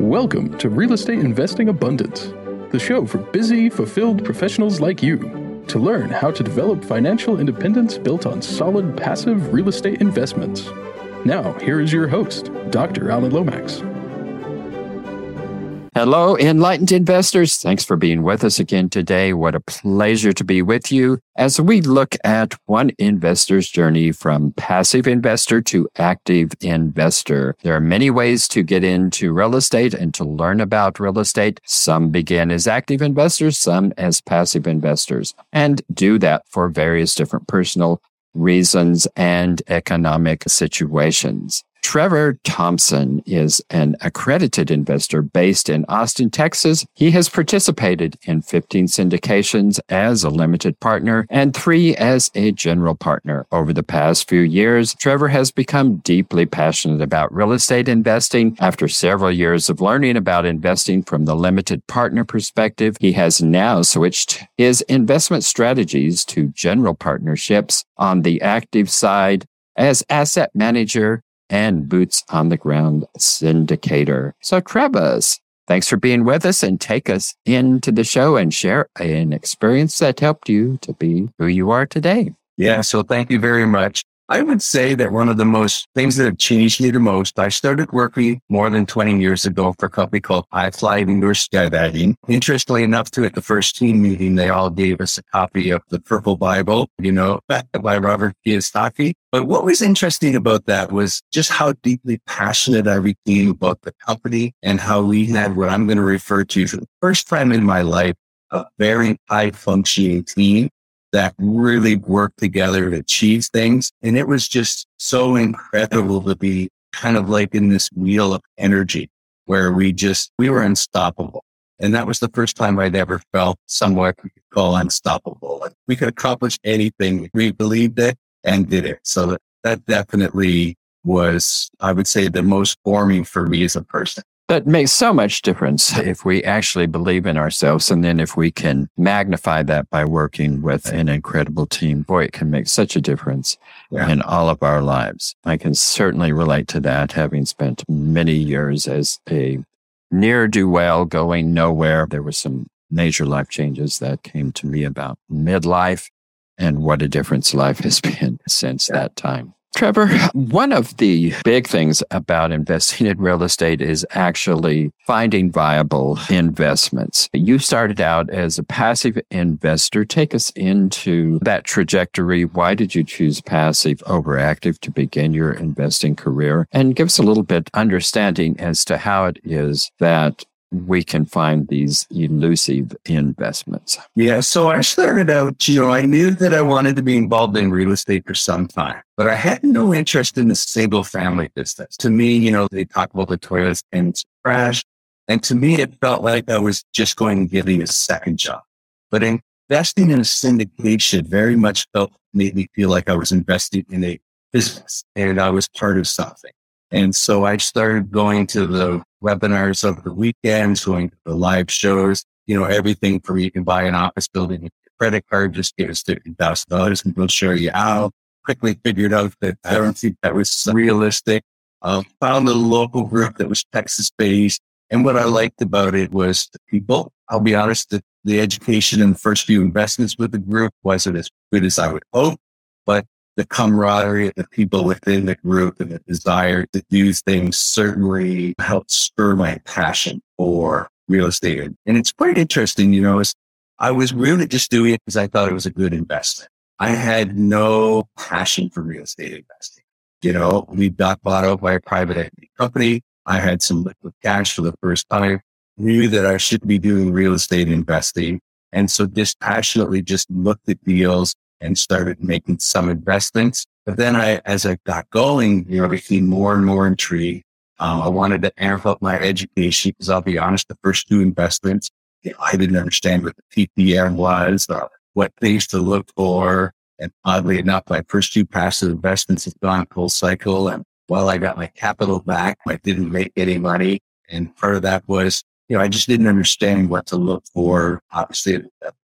Welcome to Real Estate Investing Abundance, the show for busy, fulfilled professionals like you to learn how to develop financial independence built on solid passive real estate investments. Now, here is your host, Dr. Alan Lomax. Hello, enlightened investors. Thanks for being with us again today. What a pleasure to be with you as we look at one investor's journey from passive investor to active investor. There are many ways to get into real estate and to learn about real estate. Some begin as active investors, some as passive investors, and do that for various different personal reasons and economic situations. Trevor Thompson is an accredited investor based in Austin, Texas. He has participated in 15 syndications as a limited partner and three as a general partner. Over the past few years, Trevor has become deeply passionate about real estate investing. After several years of learning about investing from the limited partner perspective, he has now switched his investment strategies to general partnerships on the active side as asset manager and boots on the ground syndicator. So, Travis, thanks for being with us and take us into the show and share an experience that helped you to be who you are today. Yeah. So, thank you very much. I would say that one of the most things that have changed me the most, I started working more than 20 years ago for a company called iFly Indoor Skydiving. Interestingly enough, too, at the first team meeting, they all gave us a copy of the Purple Bible, you know, by Robert Kiyosaki. But what was interesting about that was just how deeply passionate I became about the company and how we had what I'm going to refer to for the first time in my life, a very high functioning team that really worked together to achieve things. And it was just so incredible to be kind of like in this wheel of energy where we just, we were unstoppable. And that was the first time I'd ever felt somewhat we could call unstoppable. Like we could accomplish anything. We believed it and did it. So that, that definitely was, I would say, the most forming for me as a person. That makes so much difference if we actually believe in ourselves. And then if we can magnify that by working with an incredible team, boy, it can make such a difference yeah. in all of our lives. I can certainly relate to that, having spent many years as a near do well going nowhere. There were some major life changes that came to me about midlife and what a difference life has been since yeah. that time. Trevor, one of the big things about investing in real estate is actually finding viable investments. You started out as a passive investor. Take us into that trajectory. Why did you choose passive over active to begin your investing career? And give us a little bit understanding as to how it is that we can find these elusive investments? Yeah. So I started out, you know, I knew that I wanted to be involved in real estate for some time, but I had no interest in the single family business. To me, you know, they talk about the toilets and crash. And to me, it felt like I was just going to give me a second job. But investing in a syndication very much felt, made me feel like I was investing in a business and I was part of something. And so I started going to the webinars of the weekends, going to the live shows, you know, everything from you can buy an office building with your credit card, just give us $50,000 and we'll show you how. Quickly figured out that I don't think that was realistic. Uh, found a local group that was Texas based. And what I liked about it was the people. I'll be honest, the, the education and the first few investments with the group wasn't as good as I would hope, but the camaraderie of the people within the group and the desire to do things certainly helped spur my passion for real estate. And it's quite interesting, you know, I was really just doing it because I thought it was a good investment. I had no passion for real estate investing. You know, we got bought out by a private equity company. I had some liquid cash for the first time, knew that I should be doing real estate investing. And so dispassionately just looked at deals and started making some investments. But then I, as I got going, you know, became more and more intrigued. Um, I wanted to amp up my education because I'll be honest, the first two investments, you know, I didn't understand what the PPM was or what things to look for. And oddly enough, my first two passive investments have gone full cycle. And while I got my capital back, I didn't make any money. And part of that was, you know, I just didn't understand what to look for. Obviously,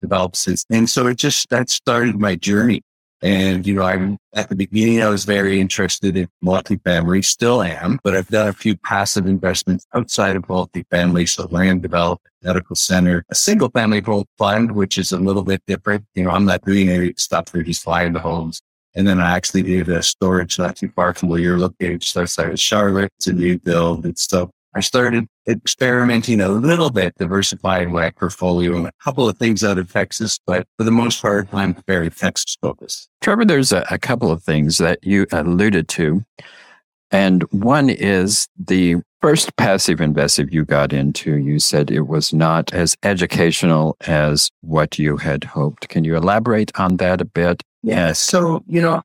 developed since then. So it just, that started my journey. And, you know, I'm at the beginning, I was very interested in multifamily, still am, but I've done a few passive investments outside of multifamily. So land development, medical center, a single family home fund, which is a little bit different. You know, I'm not doing any stuff. They're just buying the homes. And then I actually did a storage not too far from where you're located, just outside of Charlotte. It's a new build. And so I started experimenting a little bit, diversifying my portfolio and a couple of things out of Texas, but for the most part, I'm very Texas focused. Trevor, there's a, a couple of things that you alluded to. And one is the first passive investing you got into. You said it was not as educational as what you had hoped. Can you elaborate on that a bit? Yeah. So, you know,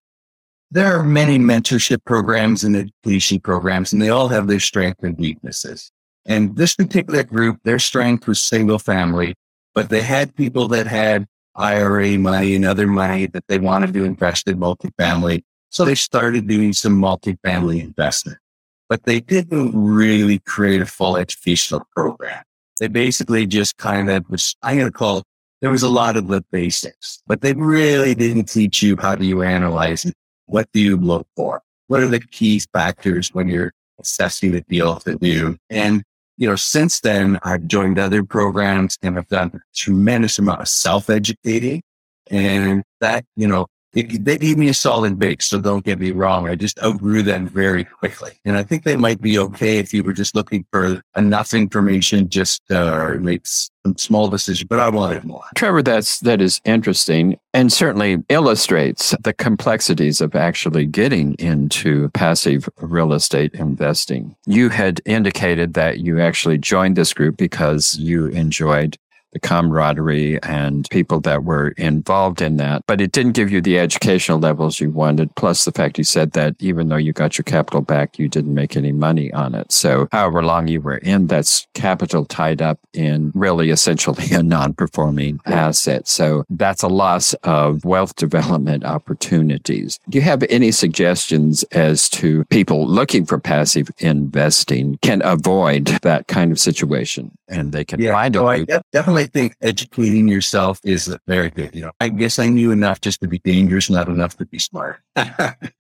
there are many mentorship programs and education programs, and they all have their strengths and weaknesses. And this particular group, their strength was single family, but they had people that had IRA money and other money that they wanted to invest in multifamily. So they started doing some multifamily investment, but they didn't really create a full educational program. They basically just kind of was, I'm going to call it, there was a lot of the basics, but they really didn't teach you how do you analyze it what do you look for? What are the key factors when you're assessing a deal to do? And, you know, since then I've joined other programs and I've done a tremendous amount of self educating and that, you know, they gave me a solid base. So don't get me wrong. I just outgrew them very quickly. And I think they might be okay if you were just looking for enough information, just uh, make some small decision, but I wanted more. Trevor, that's, that is interesting and certainly illustrates the complexities of actually getting into passive real estate investing. You had indicated that you actually joined this group because you enjoyed the camaraderie and people that were involved in that. But it didn't give you the educational levels you wanted. Plus the fact you said that even though you got your capital back, you didn't make any money on it. So however long you were in, that's capital tied up in really essentially a non-performing asset. So that's a loss of wealth development opportunities. Do you have any suggestions as to people looking for passive investing can avoid that kind of situation and they can yeah, find a way? I definitely think educating yourself is very good. You know, I guess I knew enough just to be dangerous, not enough to be smart.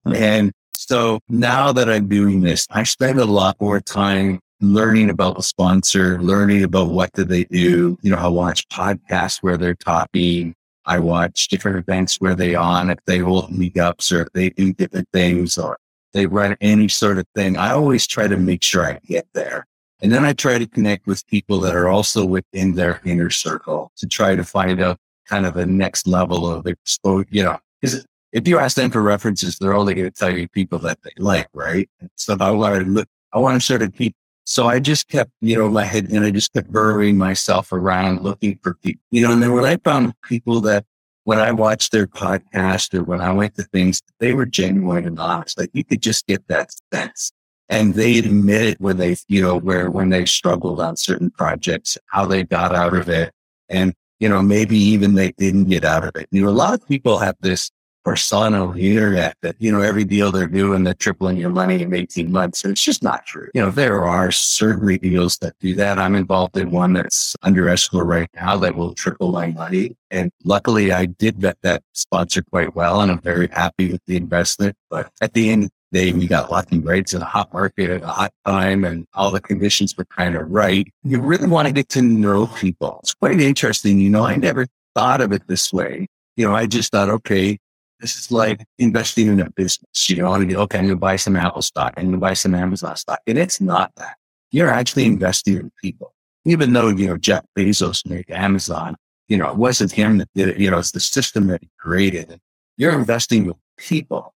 Hmm. and so now that I'm doing this, I spend a lot more time learning about the sponsor, learning about what do they do. You know, I watch podcasts where they're talking. I watch different events where they on, if they hold meetups or if they do different things or they run any sort of thing. I always try to make sure I get there. And then I try to connect with people that are also within their inner circle to try to find out kind of a next level of exposure, you know, because if you ask them for references, they're only going to tell you people that they like, right? So I want to look, I want to sort of keep, so I just kept, you know, my head and I just kept burrowing myself around looking for people, you know, and then when I found people that when I watched their podcast or when I went to things, they were genuine and honest. Like you could just get that sense and they admit when they, you know, where when they struggled on certain projects, how they got out of it. And, you know, maybe even they didn't get out of it. You know, a lot of people have this persona on the internet that, you know, every deal they're doing, they're tripling your money in 18 months. And it's just not true. You know, there are certainly deals that do that. I'm involved in one that's under escrow right now that will triple my money. And luckily I did vet that sponsor quite well. And I'm very happy with the investment. But at the end day, we got lucky, right? It's a hot market at a hot time and all the conditions were kind of right. You really want to get to know people. It's quite interesting. You know, I never thought of it this way. You know, I just thought, okay, this is like investing in a business. You know, I'm going okay, I'm to buy some Apple stock. To buy some Amazon stock. And it's not that. You're actually investing in people. Even though, you know, Jeff Bezos made Amazon, you know, it wasn't him that did it. You know, it's the system that he created. You're investing with people.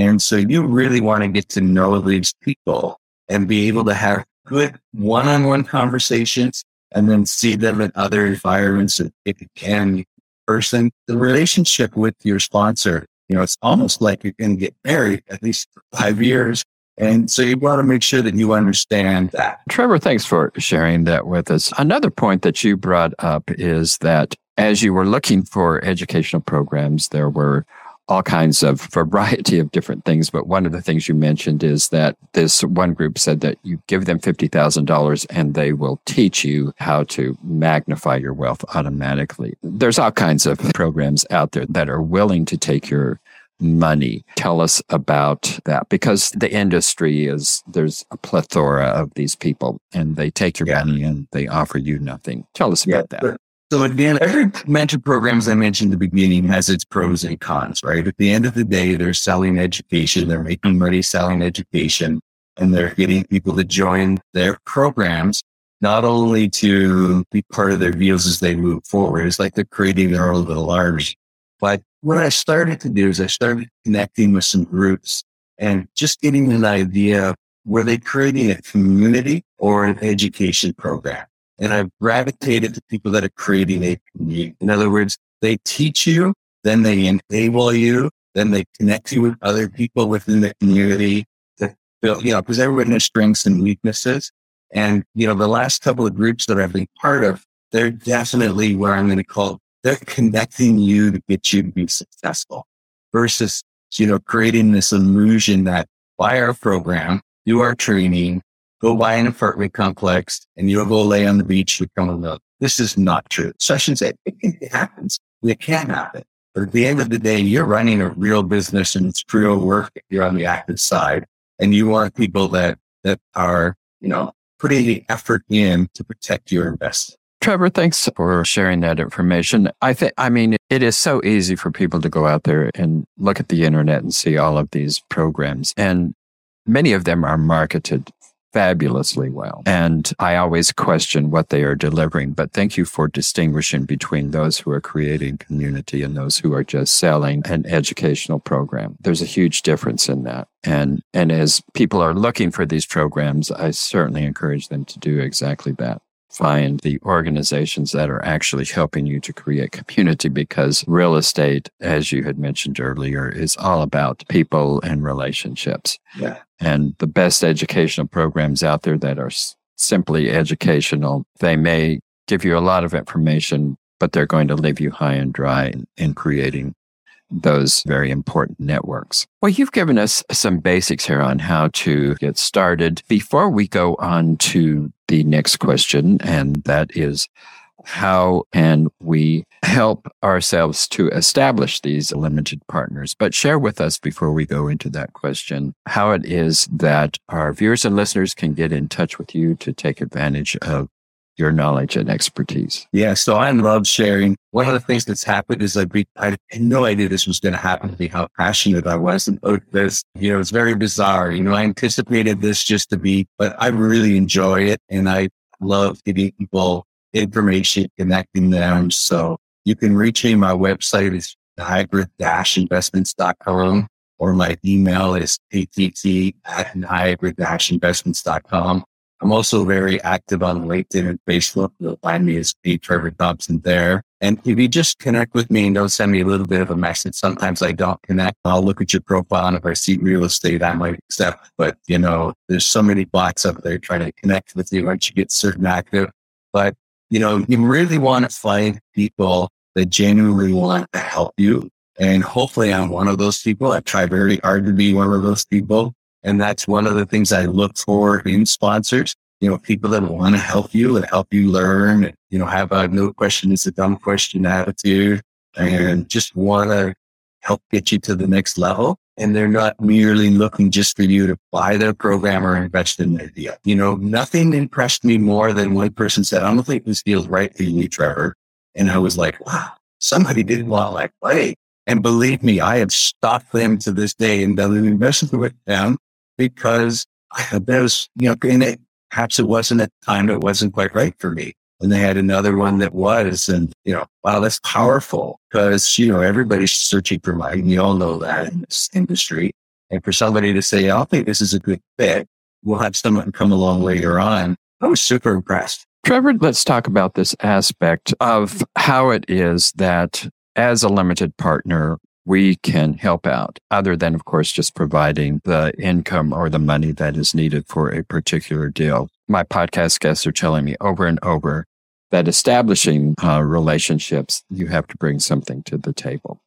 And so you really want to get to know these people and be able to have good one-on-one conversations and then see them in other environments if you can person. The relationship with your sponsor, you know, it's almost like you're going to get married at least five years. And so you want to make sure that you understand that. Trevor, thanks for sharing that with us. Another point that you brought up is that as you were looking for educational programs, there were all kinds of variety of different things. But one of the things you mentioned is that this one group said that you give them $50,000 and they will teach you how to magnify your wealth automatically. There's all kinds of programs out there that are willing to take your money. Tell us about that because the industry is there's a plethora of these people and they take your yeah. money and they offer you nothing. Tell us yeah, about that. So again, every mentor program, as I mentioned at the beginning, has its pros and cons, right? At the end of the day, they're selling education. They're making money selling education and they're getting people to join their programs, not only to be part of their deals as they move forward. It's like they're creating their own little army. But what I started to do is I started connecting with some groups and just getting an idea were they creating a community or an education program? And I've gravitated to people that are creating a community. In other words, they teach you, then they enable you, then they connect you with other people within the community to build, you know, because everyone has strengths and weaknesses. And, you know, the last couple of groups that I've been part of, they're definitely where I'm going to call, they're connecting you to get you to be successful versus, you know, creating this illusion that buy our program, do our training, go buy an apartment complex and you'll go lay on the beach, become a milk. This is not true. Sessions, it, it happens. It can happen. But at the end of the day, you're running a real business and it's real work. You're on the active side and you want people that, that are, you know, putting the effort in to protect your investment. Trevor, thanks for sharing that information. I think, I mean, it is so easy for people to go out there and look at the internet and see all of these programs. And many of them are marketed fabulously well. And I always question what they are delivering, but thank you for distinguishing between those who are creating community and those who are just selling an educational program. There's a huge difference in that. And, and as people are looking for these programs, I certainly encourage them to do exactly that find the organizations that are actually helping you to create community because real estate, as you had mentioned earlier, is all about people and relationships. Yeah. And the best educational programs out there that are simply educational, they may give you a lot of information, but they're going to leave you high and dry in, in creating those very important networks. Well, you've given us some basics here on how to get started. Before we go on to the next question, and that is how can we help ourselves to establish these limited partners? But share with us before we go into that question how it is that our viewers and listeners can get in touch with you to take advantage of your knowledge and expertise. Yeah. So I love sharing. One of the things that's happened is I, I had no idea this was going to happen to me, how passionate I was about this. You know, it's very bizarre. You know, I anticipated this just to be, but I really enjoy it. And I love giving people information, connecting them. So you can reach me. My website is niagara-investments.com or my email is att at niagara-investments.com. I'm also very active on LinkedIn and Facebook. You'll find me as P. Trevor Thompson there. And if you just connect with me and don't send me a little bit of a message, sometimes I don't connect. I'll look at your profile and if I see real estate, I might accept. But you know, there's so many bots up there trying to connect with you once you get certain active. But you know, you really want to find people that genuinely want to help you. And hopefully I'm one of those people. I try very hard to be one of those people. And that's one of the things I look for in sponsors. You know, people that want to help you and help you learn and, you know, have a no question is a dumb question attitude and just want to help get you to the next level. And they're not merely looking just for you to buy their program or invest in their deal. You know, nothing impressed me more than one person said, I don't think this feels right for you, Trevor. And I was like, wow, somebody want to like play. And believe me, I have stopped them to this day and done an investment with them because there was, you know, and it, perhaps it wasn't at the time, it wasn't quite right for me. And they had another one that was, and you know, wow, that's powerful because, you know, everybody's searching for money. You all know that in this industry. And for somebody to say, I think this is a good fit, we'll have someone come along later on. I was super impressed. Trevor, let's talk about this aspect of how it is that as a limited partner, we can help out other than, of course, just providing the income or the money that is needed for a particular deal. My podcast guests are telling me over and over that establishing uh, relationships, you have to bring something to the table.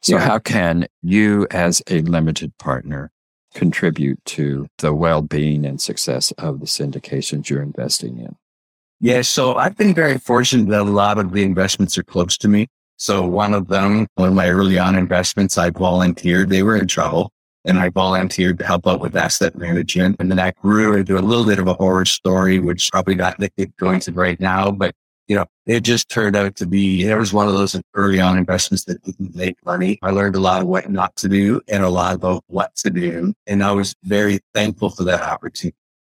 So yeah. how can you as a limited partner contribute to the well-being and success of the syndications you're investing in? Yeah. So I've been very fortunate that a lot of the investments are close to me. So one of them, one of my early on investments, I volunteered. They were in trouble and I volunteered to help out with asset management. And then that grew into a little bit of a horror story, which probably not going to right now, but you know, it just turned out to be, it was one of those early on investments that didn't make money. I learned a lot of what not to do and a lot about what to do. And I was very thankful for that opportunity.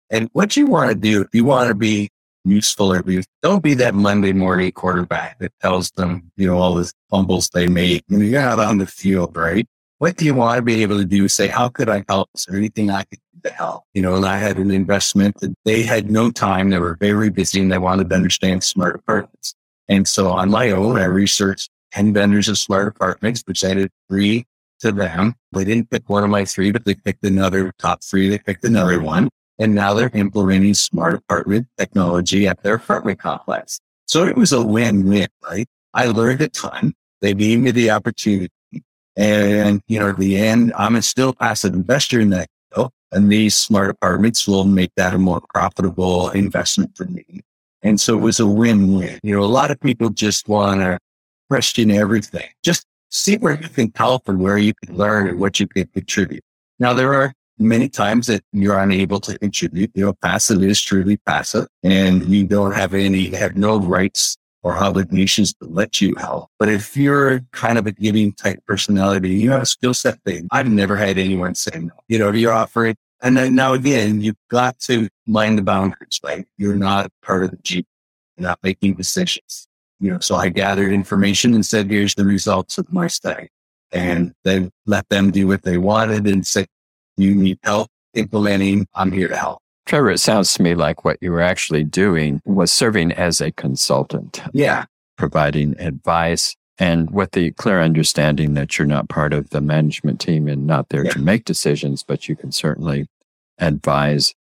And what you want to do, if you want to be useful or be, don't be that Monday morning quarterback that tells them, you know, all the fumbles they make. You know, you're not on the field, right? What do you want to be able to do? Say, how could I help? Is there anything I could do to help? You know, and I had an investment that they had no time. They were very busy and they wanted to understand smart apartments. And so on my own, I researched 10 vendors of smart apartments, presented three to them. They didn't pick one of my three, but they picked another top three. They picked another one. And now they're implementing smart apartment technology at their apartment complex. So it was a win-win, right? I learned a ton. They gave me the opportunity. And, you know, at the end, I'm a still passive investor in that. And these smart apartments will make that a more profitable investment for me. And so it was a win-win. You know, a lot of people just want to question everything. Just see where you can help and where you can learn and what you can contribute. Now, there are many times that you're unable to contribute. You know, passive is truly passive and you don't have any, have no rights or obligations to let you help. But if you're kind of a giving type personality, you have a skill set thing. I've never had anyone say no. You know, you're offering. And then now again, you've got to mind the boundaries, right? You're not part of the G, you're not making decisions. You know, so I gathered information and said, here's the results of my study. And then let them do what they wanted and say, you need help implementing, I'm here to help. Trevor, it sounds to me like what you were actually doing was serving as a consultant. Yeah. Providing advice and with the clear understanding that you're not part of the management team and not there yeah. to make decisions, but you can certainly advise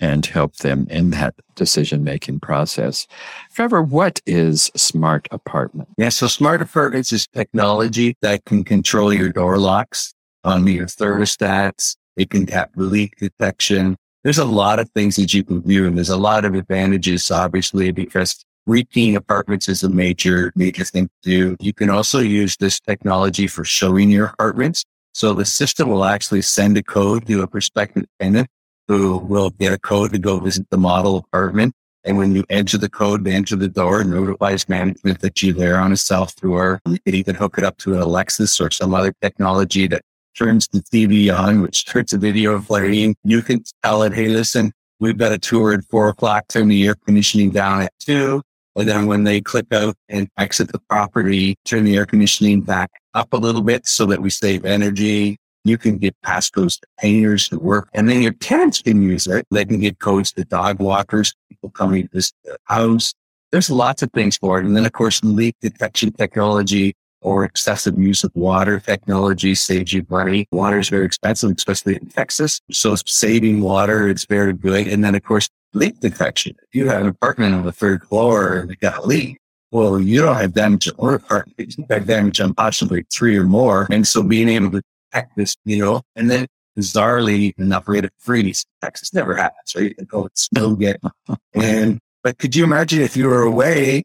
and help them in that decision making process. Trevor, what is smart apartment? Yeah, so smart apartments is technology that can control your door locks on your thermostats. It can have leak detection there's a lot of things that you can do. And there's a lot of advantages, obviously, because repeating apartments is a major, major thing to do. You can also use this technology for showing your apartments. So the system will actually send a code to a prospective tenant who will get a code to go visit the model apartment. And when you enter the code they enter the door, and notifies management that you're there on a self tour. You can even hook it up to an Alexa or some other technology that turns the TV on, which starts a video playing. You can tell it, Hey, listen, we've got a tour at four o'clock, turn the air conditioning down at two. And then when they click out and exit the property, turn the air conditioning back up a little bit so that we save energy. You can get passcodes to painters to work and then your tenants can use it. They can get codes to dog walkers, people coming to this house. There's lots of things for it. And then of course, leak detection technology or excessive use of water technology saves you money. Water is very expensive, especially in Texas. So saving water, it's very good. And then of course, leak detection. If you have an apartment on the third floor and you got a leak, well, you don't have damage on apartment. You have damage on possibly three or more. And so being able to detect this, you know, and then bizarrely enough rate of freeze, Texas never happens, right? Can go snow get. And, but could you imagine if you were away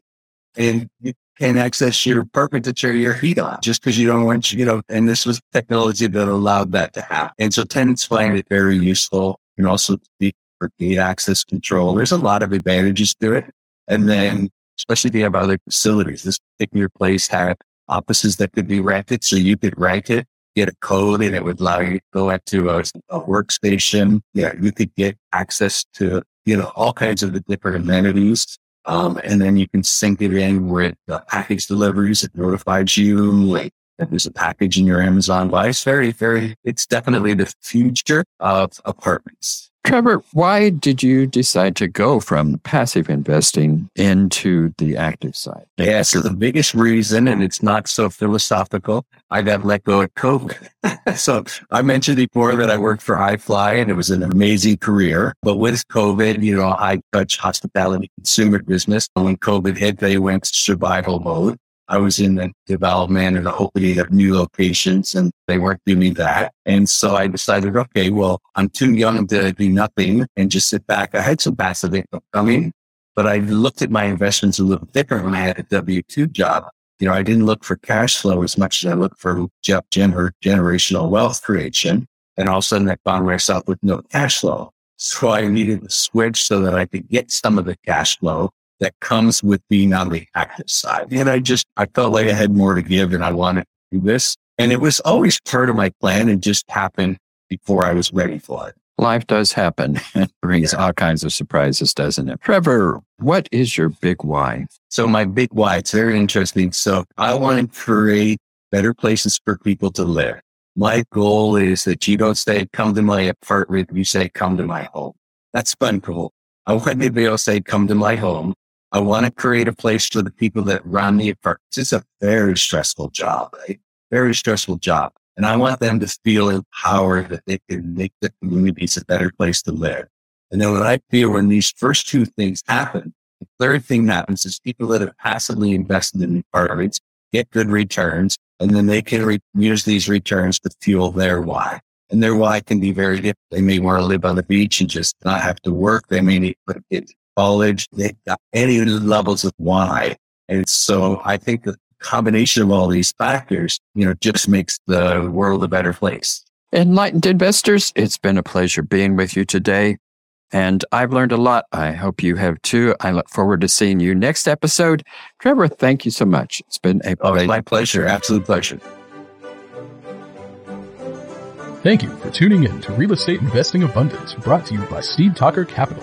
and you can access your apartment to turn your heat on just because you don't want, you know, and this was technology that allowed that to happen. And so tenants find it very useful. and also for gate access control. There's a lot of advantages to it. And then, especially if you have other facilities, this particular place had offices that could be rented. So you could rent it, get a code and it would allow you to go into a, a workstation. Yeah. You could get access to, you know, all kinds of the different amenities um, and then you can sync it in with the package deliveries. It notifies you like if there's a package in your Amazon buy. It's very, very, it's definitely the future of apartments. Trevor, why did you decide to go from passive investing into the active side? Yeah, so the biggest reason, and it's not so philosophical, I got let go at COVID. so I mentioned before that I worked for iFly and it was an amazing career. But with COVID, you know, I touch hospitality consumer business. When COVID hit, they went survival mode. I was in the development and the opening of new locations and they weren't doing that. And so I decided, okay, well, I'm too young to do nothing and just sit back. I had some passive income coming, but I looked at my investments a little different when I had a W-2 job. You know, I didn't look for cash flow as much as I looked for gener- generational wealth creation. And all of a sudden I found myself with no cash flow. So I needed to switch so that I could get some of the cash flow that comes with being on the active side. And I just, I felt like I had more to give and I wanted to do this. And it was always part of my plan and just happened before I was ready for it. Life does happen. Brings yeah. all kinds of surprises, doesn't it? Trevor, what is your big why? So my big why, it's very interesting. So I want to create better places for people to live. My goal is that you don't say, come to my apartment. You say, come to my home. That's fun, cool. I want to be able to say, come to my home. I want to create a place for the people that run the apartments. It's a very stressful job, right? Very stressful job. And I want them to feel empowered that they can make the communities a better place to live. And then what I feel when these first two things happen, the third thing happens is people that have passively invested in apartments get good returns and then they can re- use these returns to fuel their why. And their why can be very different. They may want to live on the beach and just not have to work. They may need to get college. They've got any levels of why. And so I think the combination of all these factors, you know, just makes the world a better place. Enlightened investors, it's been a pleasure being with you today. And I've learned a lot. I hope you have too. I look forward to seeing you next episode. Trevor, thank you so much. It's been a oh, it's my pleasure. Absolute pleasure. Thank you for tuning in to Real Estate Investing Abundance, brought to you by Steve Talker Capital,